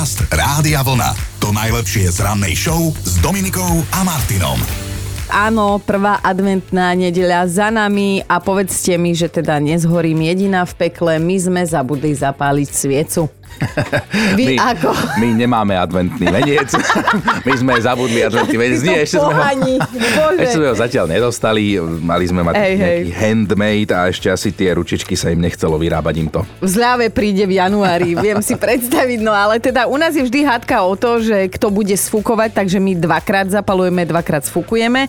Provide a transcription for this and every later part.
Podcast Rádia Vlna. To najlepšie z rannej show s Dominikou a Martinom. Áno, prvá adventná nedeľa za nami a povedzte mi, že teda nezhorím jediná v pekle, my sme zabudli zapáliť sviecu. Vy my, ako? My nemáme adventný veniec. my sme zabudli adventný veniec. Nie, ešte sme, ho, ešte sme ho zatiaľ nedostali. Mali sme mať Hej, hej. nejaký handmade a ešte asi tie ručičky sa im nechcelo vyrábať im to. V zľave príde v januári, viem si predstaviť, no ale teda u nás je vždy hádka o to, že kto bude sfúkovať, takže my dvakrát zapalujeme, dvakrát sfúkujeme,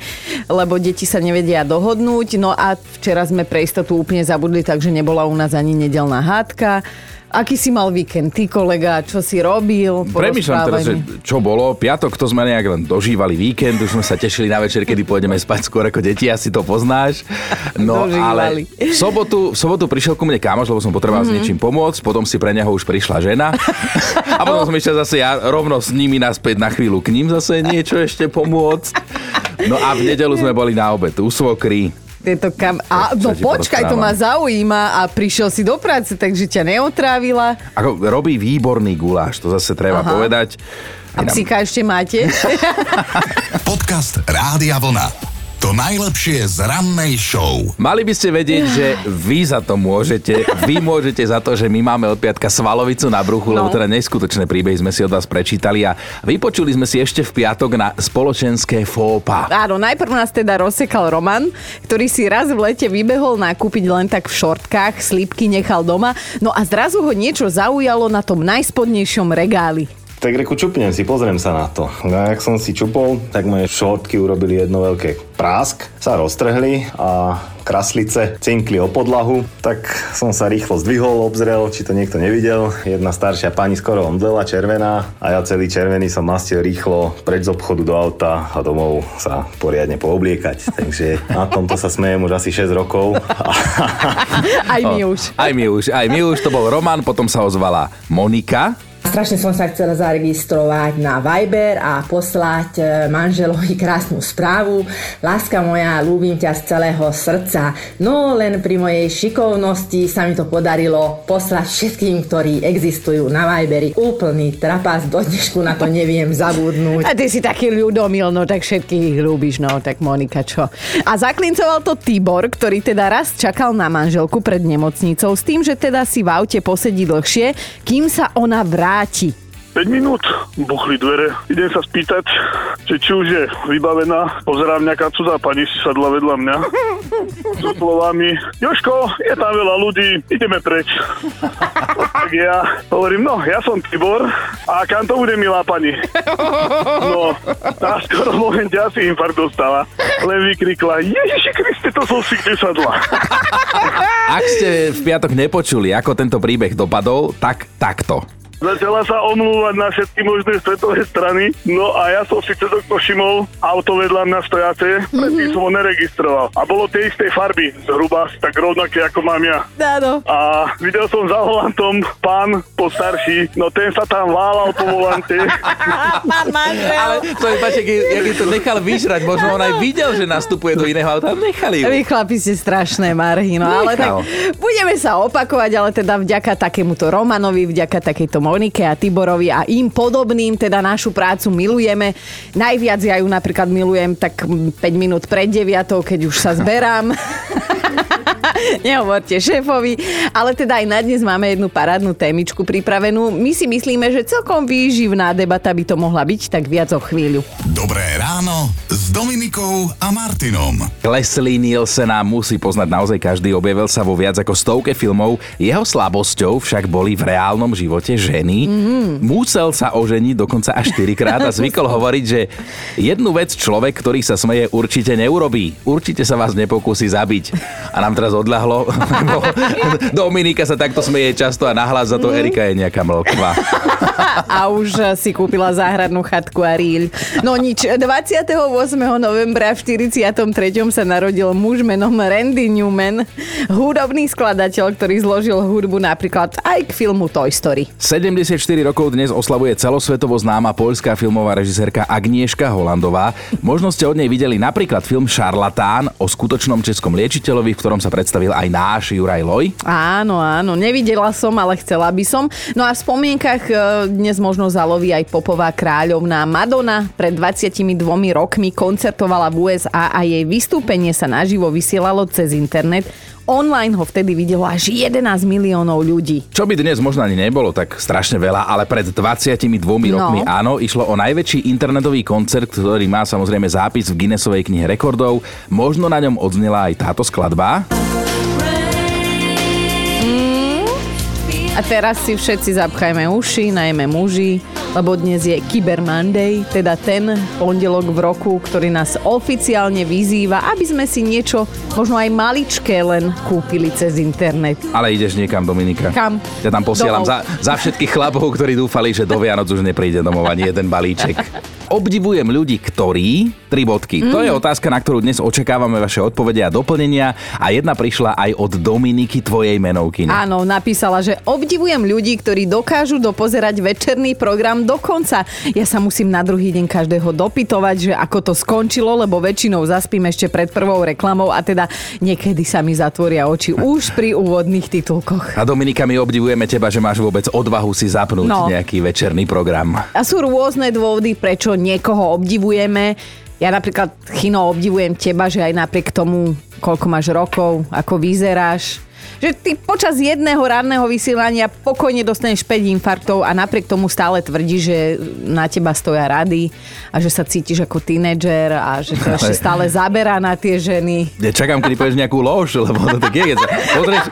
lebo deti sa nevedia dohodnúť. No a včera sme pre istotu úplne zabudli, takže nebola u nás ani nedelná hádka. Aký si mal víkend, ty kolega, čo si robil? Premýšľam teraz, že čo bolo. Piatok to sme nejak len dožívali víkend, už sme sa tešili na večer, kedy pôjdeme spať skôr ako deti, asi to poznáš. No Dožívali. ale v sobotu, v sobotu prišiel ku mne kamoš, lebo som potreboval mm-hmm. s niečím pomôcť, potom si pre neho už prišla žena a potom som išiel zase ja rovno s nimi naspäť na chvíľu k ním zase niečo ešte pomôcť. No a v nedelu sme boli na obed u svokry. Tieto kam... A, no počkaj, to ma zaujíma a prišiel si do práce, takže ťa neotrávila. Ako robí výborný guláš, to zase treba Aha. povedať. A psíka ešte máte? Podcast Rádia Vlna. To najlepšie z rannej show. Mali by ste vedieť, že vy za to môžete. Vy môžete za to, že my máme od piatka svalovicu na bruchu, No. lebo teda neskutočné príbehy sme si od vás prečítali a vypočuli sme si ešte v piatok na spoločenské fópa. Áno, najprv nás teda rozsekal Roman, ktorý si raz v lete vybehol nakúpiť len tak v šortkách, slípky nechal doma, no a zrazu ho niečo zaujalo na tom najspodnejšom regáli. Tak reku čupnem si, pozriem sa na to. No a jak som si čupol, tak moje šortky urobili jedno veľké prásk, sa roztrhli a kraslice cinkli o podlahu. Tak som sa rýchlo zdvihol, obzrel, či to niekto nevidel. Jedna staršia pani skoro omdlela, červená a ja celý červený som nastil rýchlo preč z obchodu do auta a domov sa poriadne poobliekať. Takže na tomto sa smejem už asi 6 rokov. Aj my už. Aj my už, aj my už, to bol Roman, potom sa ozvala Monika. Strašne som sa chcela zaregistrovať na Viber a poslať e, manželovi krásnu správu. Láska moja, ľúbim ťa z celého srdca. No len pri mojej šikovnosti sa mi to podarilo poslať všetkým, ktorí existujú na Viberi. Úplný trapas, do dnešku na to neviem zabudnúť. A ty si taký ľudomil, no tak všetkých ľúbiš, no tak Monika čo. A zaklincoval to Tibor, ktorý teda raz čakal na manželku pred nemocnicou s tým, že teda si v aute posedí dlhšie, kým sa ona vráti. 5 minút, buchli dvere. Idem sa spýtať, že či už je vybavená. Pozerám, nejaká cudzá pani si sadla vedľa mňa. So slovami, Joško, je tam veľa ľudí, ideme preč. tak ja hovorím, no, ja som Tibor a kam to bude, milá pani? No, tá skoro momente asi infarkt dostala. Len vykrikla, Ježiši Kriste, to som si kde sadla. Ak ste v piatok nepočuli, ako tento príbeh dopadol, tak takto. Začala sa omlúvať na všetky možné svetové strany, no a ja som si cez okno všimol auto vedľa mňa stojace, predtým som ho neregistroval. A bolo tej istej farby, zhruba tak rovnaké ako mám ja. Áno. A videl som za volantom pán postarší, no ten sa tam válal po volante. Pán manžel. Ale to je, páči, jak to nechal vyžrať, možno on aj videl, že nastupuje do iného auta, nechali ju. Vy chlapi ste strašné marhy, no ale tak budeme sa opakovať, ale teda vďaka takémuto Romanovi, vďaka takejto Monike a Tiborovi a im podobným, teda našu prácu milujeme. Najviac ja ju napríklad milujem tak 5 minút pred 9, keď už sa zberám. Nehovorte šéfovi, ale teda aj na dnes máme jednu parádnu témičku pripravenú. My si myslíme, že celkom výživná debata by to mohla byť, tak viac o chvíľu. Dobré ráno Dominikou a Martinom. Leslie Nielsena musí poznať naozaj každý, objavil sa vo viac ako stovke filmov. Jeho slabosťou však boli v reálnom živote ženy. Mm. Musel sa oženiť dokonca až 4 krát a zvykol hovoriť, že jednu vec človek, ktorý sa smeje, určite neurobí. Určite sa vás nepokúsi zabiť. A nám teraz odľahlo, lebo Dominika sa takto smeje často a nahlas za to Erika je nejaká mlkva. a už si kúpila záhradnú chatku a ríľ. No nič, 28. novembra v 43. sa narodil muž menom Randy Newman, hudobný skladateľ, ktorý zložil hudbu napríklad aj k filmu Toy Story. 74 rokov dnes oslavuje celosvetovo známa poľská filmová režisérka Agnieszka Holandová. Možno ste od nej videli napríklad film Šarlatán o skutočnom českom liečiteľovi, v ktorom sa predstavil aj náš Juraj Loj. Áno, áno, nevidela som, ale chcela by som. No a v spomienkach e, dnes možno zaloví aj popová kráľovná Madonna. Pred 22 rokmi koncertovala v USA a jej vystúpenie sa naživo vysielalo cez internet. Online ho vtedy videlo až 11 miliónov ľudí. Čo by dnes možno ani nebolo tak strašne veľa, ale pred 22 rokmi No. áno, išlo o najväčší internetový koncert, ktorý má samozrejme zápis v Guinnessovej knihe rekordov. Možno na ňom odznela aj táto skladba. A teraz si všetci zapchajme uši, najmä muži, lebo dnes je Cyber Monday, teda ten pondelok v roku, ktorý nás oficiálne vyzýva, aby sme si niečo, možno aj maličké len kúpili cez internet. Ale ideš niekam, Dominika. Kam? Ja tam posielam Domov. za, za všetkých chlapov, ktorí dúfali, že do Vianoc už nepríde domov ani jeden balíček. Obdivujem ľudí, ktorí... Tri bodky. Mm. To je otázka, na ktorú dnes očakávame vaše odpovede a doplnenia a jedna prišla aj od Dominiky, tvojej menovky. Áno, napísala, že obdivujem ľudí, ktorí dokážu dopozerať večerný program do konca. Ja sa musím na druhý deň každého dopytovať, že ako to skončilo, lebo väčšinou zaspím ešte pred prvou reklamou a teda niekedy sa mi zatvoria oči už pri úvodných titulkoch. A Dominika, my obdivujeme teba, že máš vôbec odvahu si zapnúť No. nejaký večerný program. A sú rôzne dôvody, prečo niekoho obdivujeme. Ja napríklad, Chino, obdivujem teba, že aj napriek tomu, koľko máš rokov, ako vyzeráš, že ty počas jedného ranného vysielania pokojne dostaneš 5 infarktov a napriek tomu stále tvrdí, že na teba stoja rady a že sa cítiš ako tínedžer a že to ešte stále zaberá na tie ženy. Ja čakám, kedy povieš nejakú lož, lebo to tak je, keď sa pozrieš,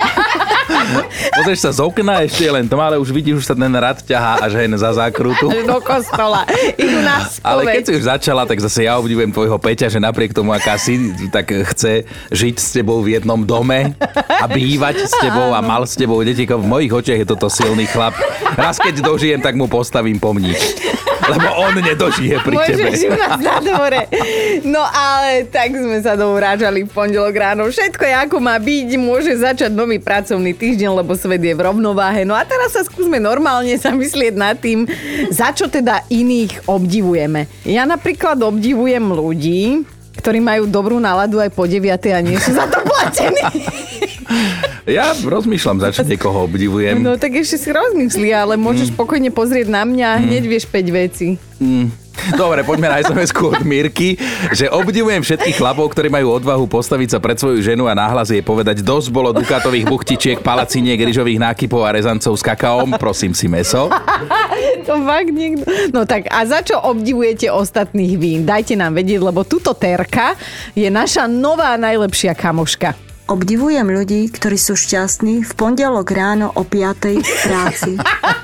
pozrieš sa z okna, ešte je len tma, ale už vidíš, už sa ten rad ťahá až hen za zákrutu. Do kostola. Idú na Ale keď si už začala, tak zase ja obdivujem tvojho Peťa, že napriek tomu, aká si, tak chce žiť s tebou v jednom dome a bývať s tebou a mal s tebou deti. V mojich očiach je toto silný chlap. Raz keď dožijem, tak mu postavím pomník. Lebo on nedožije pri tebe. Môžeš u nás na dvore. No ale tak sme sa dourážali v pondelok ráno. Všetko je ako má byť. Môže začať nový pracovný týždeň, lebo svet je v rovnováhe. No a teraz sa skúsme normálne zamyslieť nad tým, za čo teda iných obdivujeme. Ja napríklad obdivujem ľudí, ktorí majú dobrú náladu aj po 9 a nie sú za to platení. Ja rozmýšľam, za čo niekoho obdivujem. No tak ešte si rozmyslí, ale môžeš pokojne pozrieť na mňa a hneď vieš 5 veci. Dobre, poďme na sms od Mirky, že obdivujem všetkých chlapov, ktorí majú odvahu postaviť sa pred svoju ženu a náhlas jej povedať, dosť bolo dukatových buchtičiek, palaciniek, ryžových nákypov a rezancov s kakaom, prosím si meso. To fakt niekto... No tak a za čo obdivujete ostatných vy? Dajte nám vedieť, lebo tuto Terka je naša nová najlepšia kamoška. Obdivujem ľudí, ktorí sú šťastní v pondelok ráno o 5. v práci.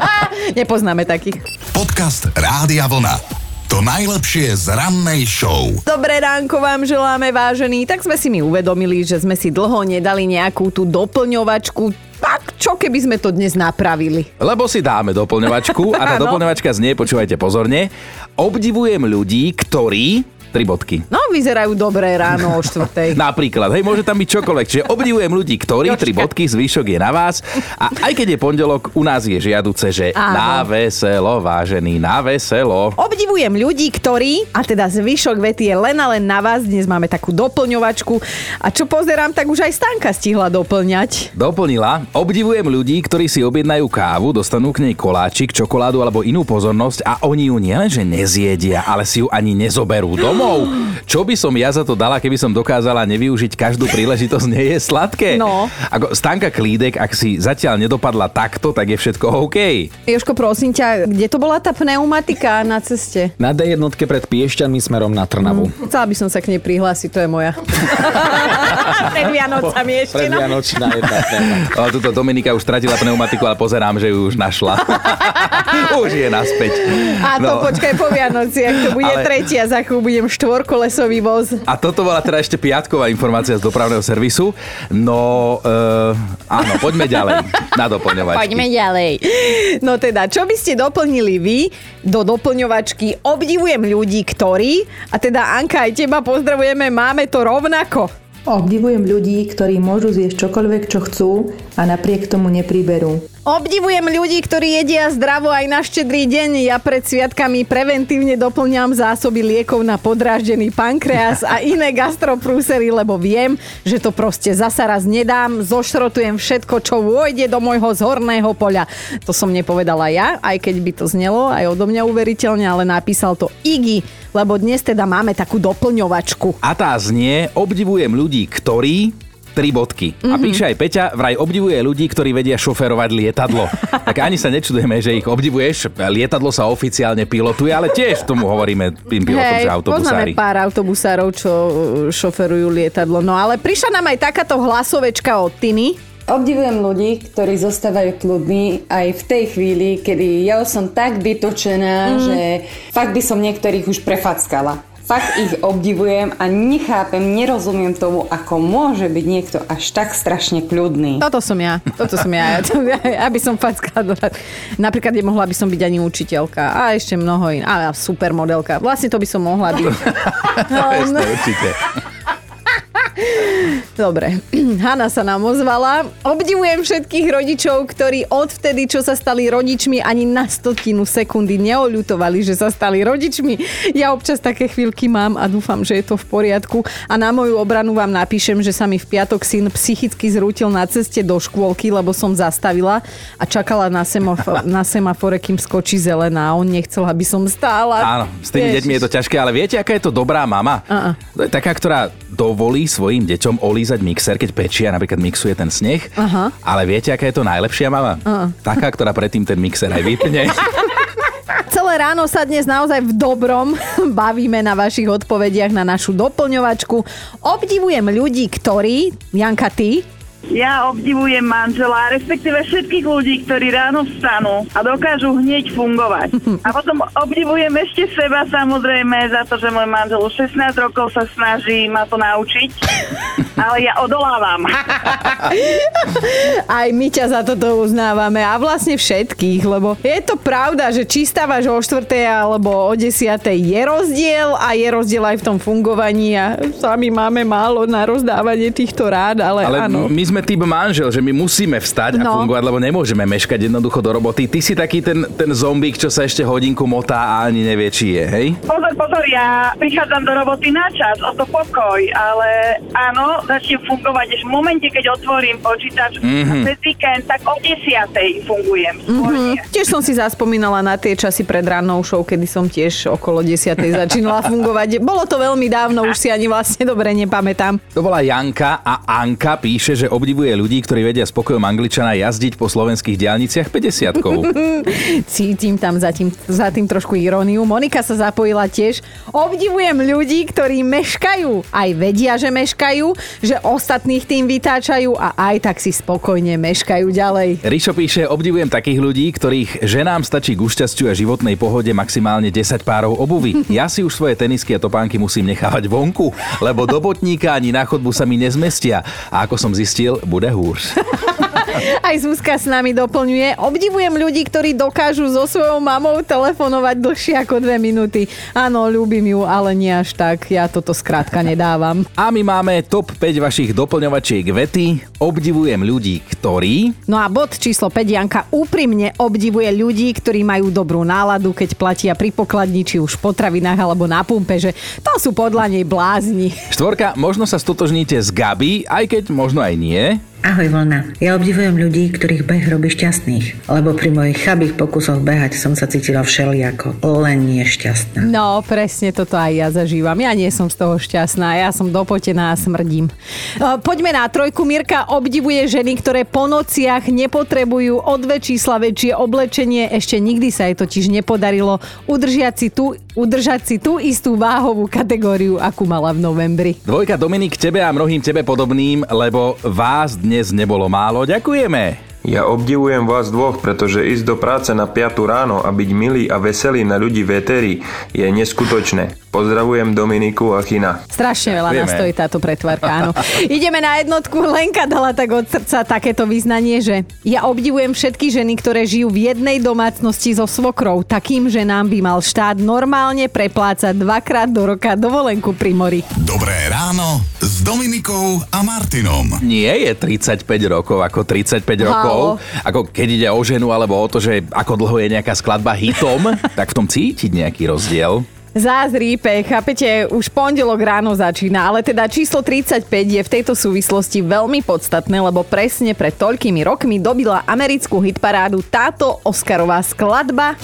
Nepoznáme takých. Podcast Rádia Vlna. To najlepšie z rannej show. Dobré ránko vám želáme, vážení. Tak sme si mi uvedomili, že sme si dlho nedali nejakú tú doplňovačku. Tak čo keby sme to dnes napravili? Lebo si dáme doplňovačku a tá doplňovačka znie, počúvajte pozorne. Obdivujem ľudí, ktorí... Tri bodky. No, vyzerajú dobré ráno o štvrtej. Napríklad, hej, môže tam byť čokoľvek. Čiže obdivujem ľudí, ktorí, tri bodky, zvyšok je na vás. A aj keď je pondelok, u nás je žiaduce, že Áno. na veselo, vážený, na veselo. Obdivujem ľudí, ktorí, a teda zvyšok vety je len a len na vás, dnes máme takú doplňovačku. A čo pozerám, tak už aj Stanka stihla doplňať. Doplnila, obdivujem ľudí, ktorí si objednajú kávu, dostanú k nej koláčik, čokoládu alebo inú pozornosť a oni ju nielenže nezjedia, ale si ju ani nezoberú domov. Čo by som ja za to dala, keby som dokázala nevyužiť každú príležitosť, nie je sladké. No. Ako Stanka Klídek, ak si zatiaľ nedopadla takto, tak je všetko OK. Joško, prosím ťa, kde to bola tá pneumatika na ceste? Na D jednotke pred Piešťanmi smerom na Trnavu. Chcela by som sa k nej prihlásiť, to je moja. Pred Vianocami ešte, Pred no. Vianočná jedna tuto Dominika už stratila pneumatiku, ale pozerám, že ju už našla. už je naspäť. A to No. počkaj po Vianoci, ak to bude Ale- tretia, za chvíľu budem štvorkolesový voz. A toto bola teda ešte piatková informácia z dopravného servisu. No, uh, áno, poďme ďalej na doplňovačky. Poďme ďalej. No teda, čo by ste doplnili vy do doplňovačky? Obdivujem ľudí, ktorí, a teda Anka, aj teba pozdravujeme, máme to rovnako. Obdivujem ľudí, ktorí môžu zjesť čokoľvek, čo chcú a napriek tomu nepriberú. Obdivujem ľudí, ktorí jedia zdravo aj na štedrý deň. Ja pred sviatkami preventívne doplňam zásoby liekov na podráždený pankreas a iné gastroprúsery, lebo viem, že to proste zasa raz nedám. Zošrotujem všetko, čo vôjde do môjho zhorného poľa. To som nepovedala ja, aj keď by to znelo aj odo mňa uveriteľne, ale napísal to Iggy, lebo dnes teda máme takú doplňovačku. A tá znie, obdivujem ľudí, ktorí tri bodky. Mm-hmm. A píše aj Peťa, vraj obdivuje ľudí, ktorí vedia šoferovať lietadlo. tak ani sa nečudujeme, že ich obdivuješ. Lietadlo sa oficiálne pilotuje, ale tiež tomu hovoríme tým pilotom, Hej, že autobusári. poznáme pár autobusárov, čo uh, šoferujú lietadlo. No ale prišla nám aj takáto hlasovečka od Tiny. Obdivujem ľudí, ktorí zostávajú kľudní aj v tej chvíli, kedy ja som tak vytočená, mm. že fakt by som niektorých už prefackala. Fakt ich obdivujem a nechápem, nerozumiem tomu, ako môže byť niekto až tak strašne kľudný. Toto som ja. Toto som ja. ja aby som fackala. Napríklad nemohla by som byť ani učiteľka. A ešte mnoho iných. Ale supermodelka. Vlastne to by som mohla byť. No, no. určite. Dobre, Hanna sa nám ozvala. Obdivujem všetkých rodičov, ktorí odvtedy, čo sa stali rodičmi, ani na stotinu sekundy neoľutovali, že sa stali rodičmi. Ja občas také chvíľky mám a dúfam, že je to v poriadku. A na moju obranu vám napíšem, že sa mi v piatok syn psychicky zrútil na ceste do škôlky, lebo som zastavila a čakala na, semafo- na semafore, kým skočí zelená on nechcel, aby som stála. Áno, s tými deťmi je to ťažké, ale viete, aká je to dobrá mama? Uh-uh. Taká, ktorá dovolí svojim deťom olízať mixer, keď pečia, napríklad mixuje ten sneh. Aha. Ale viete, aká je to najlepšia mama? Aha. Taká, ktorá predtým ten mixer aj vypne. Celé ráno sa dnes naozaj v dobrom bavíme na vašich odpovediach na našu doplňovačku. Obdivujem ľudí, ktorí, Janka, ty, ja obdivujem manžela, respektíve všetkých ľudí, ktorí ráno vstanú a dokážu hneď fungovať. A potom obdivujem ešte seba samozrejme za to, že môj manžel už 16 rokov sa snaží ma to naučiť, ale ja odolávam. Aj my ťa za toto uznávame a vlastne všetkých, lebo je to pravda, že či stávaš o 4. alebo o 10. je rozdiel a je rozdiel aj v tom fungovaní a sami máme málo na rozdávanie týchto rád, ale, ale áno. my sme typ manžel, že my musíme vstať No. a fungovať, lebo nemôžeme meškať jednoducho do roboty. Ty si taký ten, ten zombík, čo sa ešte hodinku motá a ani nevie, či je, hej? Pozor, pozor, ja prichádzam do roboty na čas, o to pokoj, ale áno, začnem fungovať až v momente, keď otvorím počítač Mhm. a cez víkend, tak o 10. fungujem. Mhm. Tiež som si zaspomínala na tie časy pred rannou show, kedy som tiež okolo 10. začínala fungovať. Bolo to veľmi dávno, už si ani vlastne dobre nepamätám. To bola Janka a Anka píše, že obdivuje ľudí, ktorí vedia spokojom angličana jazdiť po slovenských diálniciach 50 Cítim tam za tým, za tým trošku iróniu. Monika sa zapojila tiež. Obdivujem ľudí, ktorí meškajú. Aj vedia, že meškajú, že ostatných tým vytáčajú a aj tak si spokojne meškajú ďalej. Rišo píše, obdivujem takých ľudí, ktorých ženám stačí k šťastiu a životnej pohode maximálne 10 párov obuvy. Ja si už svoje tenisky a topánky musím nechávať vonku, lebo do botníka ani na chodbu sa mi nezmestia. A ako som zistil, bude húrš. Aj Zuzka s nami doplňuje. Obdivujem ľudí, ktorí dokážu so svojou mamou telefonovať dlhšie ako dve minúty. Áno, ľúbim ju, ale nie až tak. Ja toto skrátka nedávam. A my máme top 5 vašich doplňovačiek vety. Obdivujem ľudí, ktorí... No a bod číslo 5, Janka úprimne obdivuje ľudí, ktorí majú dobrú náladu, keď platia pri pokladni, či už v potravinách alebo na pumpe, že to sú podľa nej blázni. Štvorka, možno sa stotožníte s Gabi, aj keď možno aj nie. nie? Ahoj Vlna, ja obdivujem ľudí, ktorých beh robí šťastných, lebo pri mojich chabých pokusoch behať som sa cítila všelijako, len nie šťastná. No, presne toto aj ja zažívam. Ja nie som z toho šťastná, ja som dopotená a smrdím. E, Poďme na trojku. Mirka obdivuje ženy, ktoré po nociach nepotrebujú o dve čísla väčšie oblečenie. Ešte nikdy sa jej totiž nepodarilo udržať si tú, udržať si tú istú váhovú kategóriu, akú mala v novembri. Dvojka Dominik, tebe a mnohým tebe podobným, lebo vás dnes nebolo málo. Ďakujeme. Ja obdivujem vás dvoch, pretože ísť do práce na 5 ráno a byť milý a veselý na ľudí v éteri je neskutočné. Pozdravujem Dominiku a China. Strašne veľa Vieme. nás stojí táto pretvarka, áno. Ideme na jednotku. Lenka dala tak od srdca takéto vyznanie, že ja obdivujem všetky ženy, ktoré žijú v jednej domácnosti so svokrou. Takým ženám by mal štát normálne preplácať dvakrát do roka dovolenku pri mori. Dobré ráno s Dominikou a Martinom. Nie je 35 rokov ako 35 rokov. Ako keď ide o ženu alebo o to, že ako dlho je nejaká skladba hitom, tak v tom cítiť nejaký rozdiel. Zázrípe, chápete, už pondelok ráno začína, ale teda číslo 35 je v tejto súvislosti veľmi podstatné, lebo presne pred toľkými rokmi dobila americkú hitparádu táto Oscarová skladba.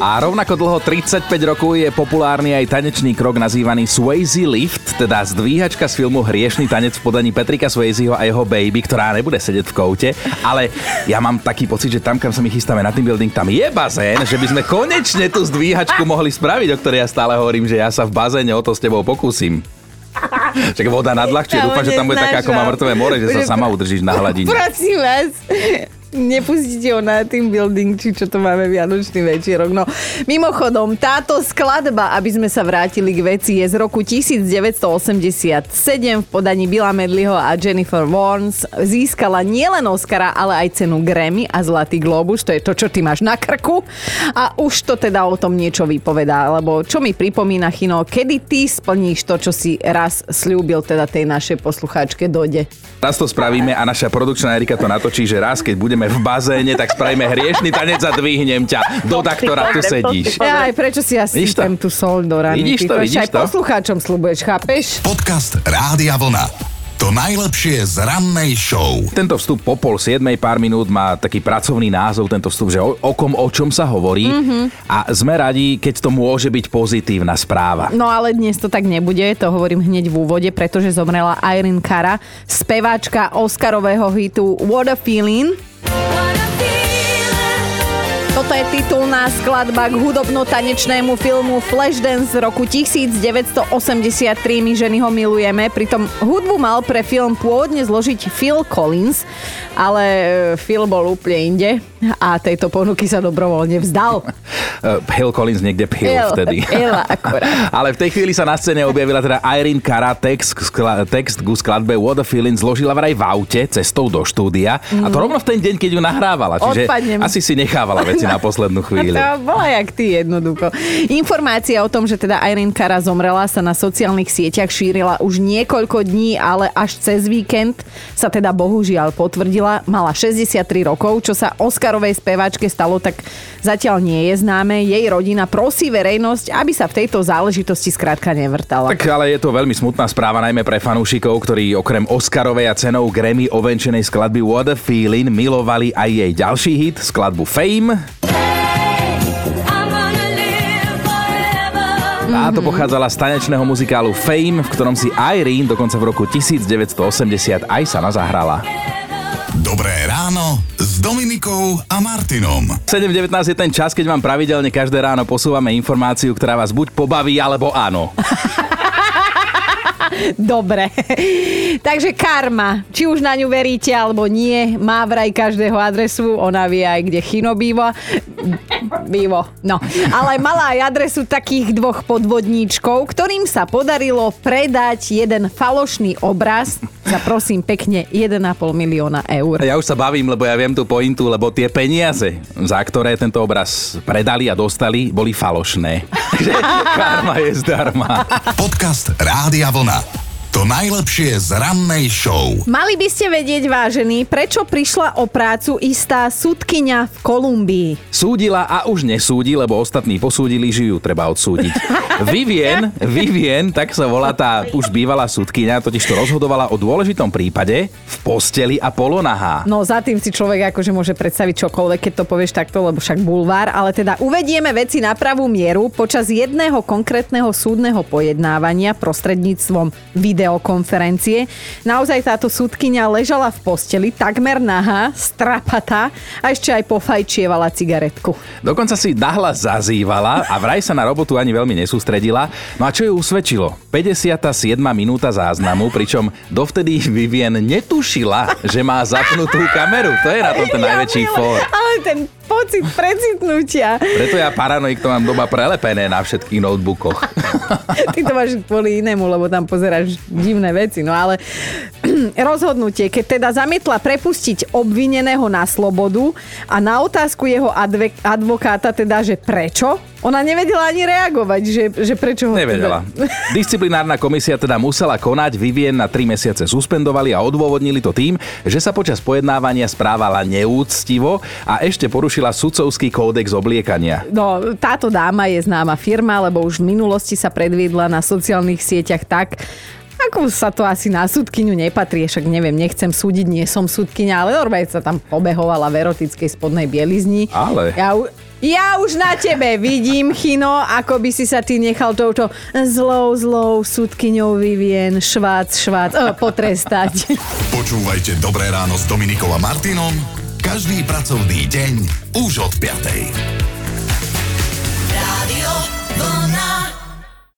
A rovnako dlho 35 rokov je populárny aj tanečný krok nazývaný Swayze Lift, teda zdvíhačka z filmu Hriešný tanec v podaní Petrika Swayzeho a jeho baby, ktorá nebude sedieť v koute. Ale ja mám taký pocit, že tam, kam sa my chystáme na team building, tam je bazén, že by sme konečne tú zdvíhačku mohli spraviť, o ktorej ja stále hovorím, že ja sa v bazéne o to s tebou pokúsim. Čak voda nadľahčie, dúfam, že tam bude taká ako má mŕtve more, že sa sama udržíš na hladine. Prosím vás, nepustíte ho na team building, či čo to máme Vianočný večierok. No, mimochodom, táto skladba, aby sme sa vrátili k veci, je z roku 1987 v podaní Billa Medliho a Jennifer Warnes. Získala nielen Oscara, ale aj cenu Grammy a Zlatý Globus, to je to, čo ty máš na krku. A už to teda o tom niečo vypovedá, lebo čo mi pripomína, Chino, kedy ty splníš to, čo si raz slúbil teda tej našej poslucháčke Dode? Raz to spravíme a naša produkčná Erika to natočí, že raz, keď budeme v bazéne, tak spravíme hriešný tanec a dvihnem ťa. Doda, ktorá tu sedíš. Ja, aj prečo si ja sypem tú sol do rany? Vidíš to, vidíš aj to? poslucháčom slubuješ, chápeš? Podcast Rádia Vlna. To najlepšie z rannej show. Tento vstup po pol siedmej pár minút má taký pracovný názov, tento vstup, že o, o kom, o čom sa hovorí. Mhm. A sme radi, keď to môže byť pozitívna správa. No ale dnes to tak nebude, to hovorím hneď v úvode, pretože zomrela Irene Cara, speváčka Oscarového hitu What a Feeling. Toto je titulná skladba k hudobno-tanečnému filmu Flashdance z roku 1983. My ženy ho milujeme. Pritom hudbu mal pre film pôvodne zložiť Phil Collins, ale e, Phil bol úplne inde a tejto ponuky sa dobrovoľne vzdal. Uh, Hill Collins niekde pil Hill, vtedy. Akurát. Ale v tej chvíli sa na scéne objavila teda Irene Cara, text, skla- text ku skladbe What a Feeling zložila vraj v aute cestou do štúdia a to Mhm. rovno v ten deň, keď ju nahrávala. Čiže Odpadnem. asi si nechávala veci na poslednú chvíľu. To bola jak ty jednoducho. Informácia o tom, že teda Irene Cara zomrela, sa na sociálnych sieťach šírila už niekoľko dní, ale až cez víkend sa teda bohužiaľ potvrdila. Mala 63 rokov, čo sa Oscarovej speváčke stalo, tak zatiaľ nie je známe. Jej rodina prosí verejnosť, aby sa v tejto záležitosti skrátka nevrtala. Tak ale je to veľmi smutná správa najmä pre fanúšikov, ktorí okrem Oscarovej a cenou Grammy ovenčenej skladby What a Feeling milovali aj jej ďalší hit, skladbu Fame. Táto pochádzala z tanečného muzikálu Fame, v ktorom si Irene dokonca v roku 1980 aj sama zahrala. Dobré ráno s Dominikou a Martinom. 7.19 je ten čas, keď vám pravidelne každé ráno posúvame informáciu, ktorá vás buď pobaví, alebo áno. Dobre. Takže karma, či už na ňu veríte alebo nie, má vraj každého adresu, ona vie aj kde Chino býva. Bývo, no. Ale mala aj adresu takých dvoch podvodníčkov, ktorým sa podarilo predať jeden falošný obraz za prosím pekne 1,5 milióna eur. Ja už sa bavím, lebo ja viem tú pointu, lebo tie peniaze, za ktoré tento obraz predali a dostali, boli falošné. Karma je zdarma. Podcast Rádia Vlna. To najlepšie z rannej show. Mali by ste vedieť, vážení, prečo prišla o prácu istá sudkyňa v Kolumbii. Súdila a už nesúdi, lebo ostatní posúdili, že ju treba odsúdiť. Vivien, Vivien, tak sa volá tá už bývalá sudkyňa, totiž to rozhodovala o dôležitom prípade v posteli a polonahá. No za tým si človek akože môže predstaviť čokoľvek, keď to povieš takto, lebo však bulvár, ale teda uvedieme veci na pravú mieru počas jedného konkrétneho súdneho pojednávania prostredníctvom videokonferencie. Naozaj táto súdkynia ležala v posteli, takmer nahá, strapatá a ešte aj pofajčievala cigaretku. Dokonca si nahlas zazývala a vraj sa na robotu ani veľmi nesústredila. No a čo ju usvedčilo? 57. minúta záznamu, pričom dovtedy Vivien netušila, že má zapnutú kameru. To je na tom ten najväčší fór. milujem, Ale ten pocit precitnutia. Preto ja paranoik to mám doma prelepené na všetkých notebookoch. Ty to máš kvôli inému, lebo tam pozeráš divné veci. No ale rozhodnutie, keď teda zamietla prepustiť obvineného na slobodu a na otázku jeho adve- advokáta teda, že prečo, ona nevedela ani reagovať, že, že prečo ho Nevedela. Teda... Disciplinárna komisia teda musela konať, Vivien na 3 mesiace suspendovali a odôvodnili to tým, že sa počas pojednávania správala neúctivo a ešte porušila sudcovský kódex obliekania. No, táto dáma je známa firma, lebo už v minulosti sa predviedla na sociálnych sieťach tak, ako sa to asi na súdkyňu nepatrí, však neviem, nechcem súdiť, nie som súdkyňa, ale normálne sa tam pobehovala v erotickej spodnej bielizni. Ale... Ja, ja už na tebe vidím, Chino, ako by si sa ty nechal touto zlou, zlou súdkyňou Vivien švác, švác, oh, potrestať. Počúvajte Dobré ráno s Dominikom a Martinom každý pracovný deň už od 5.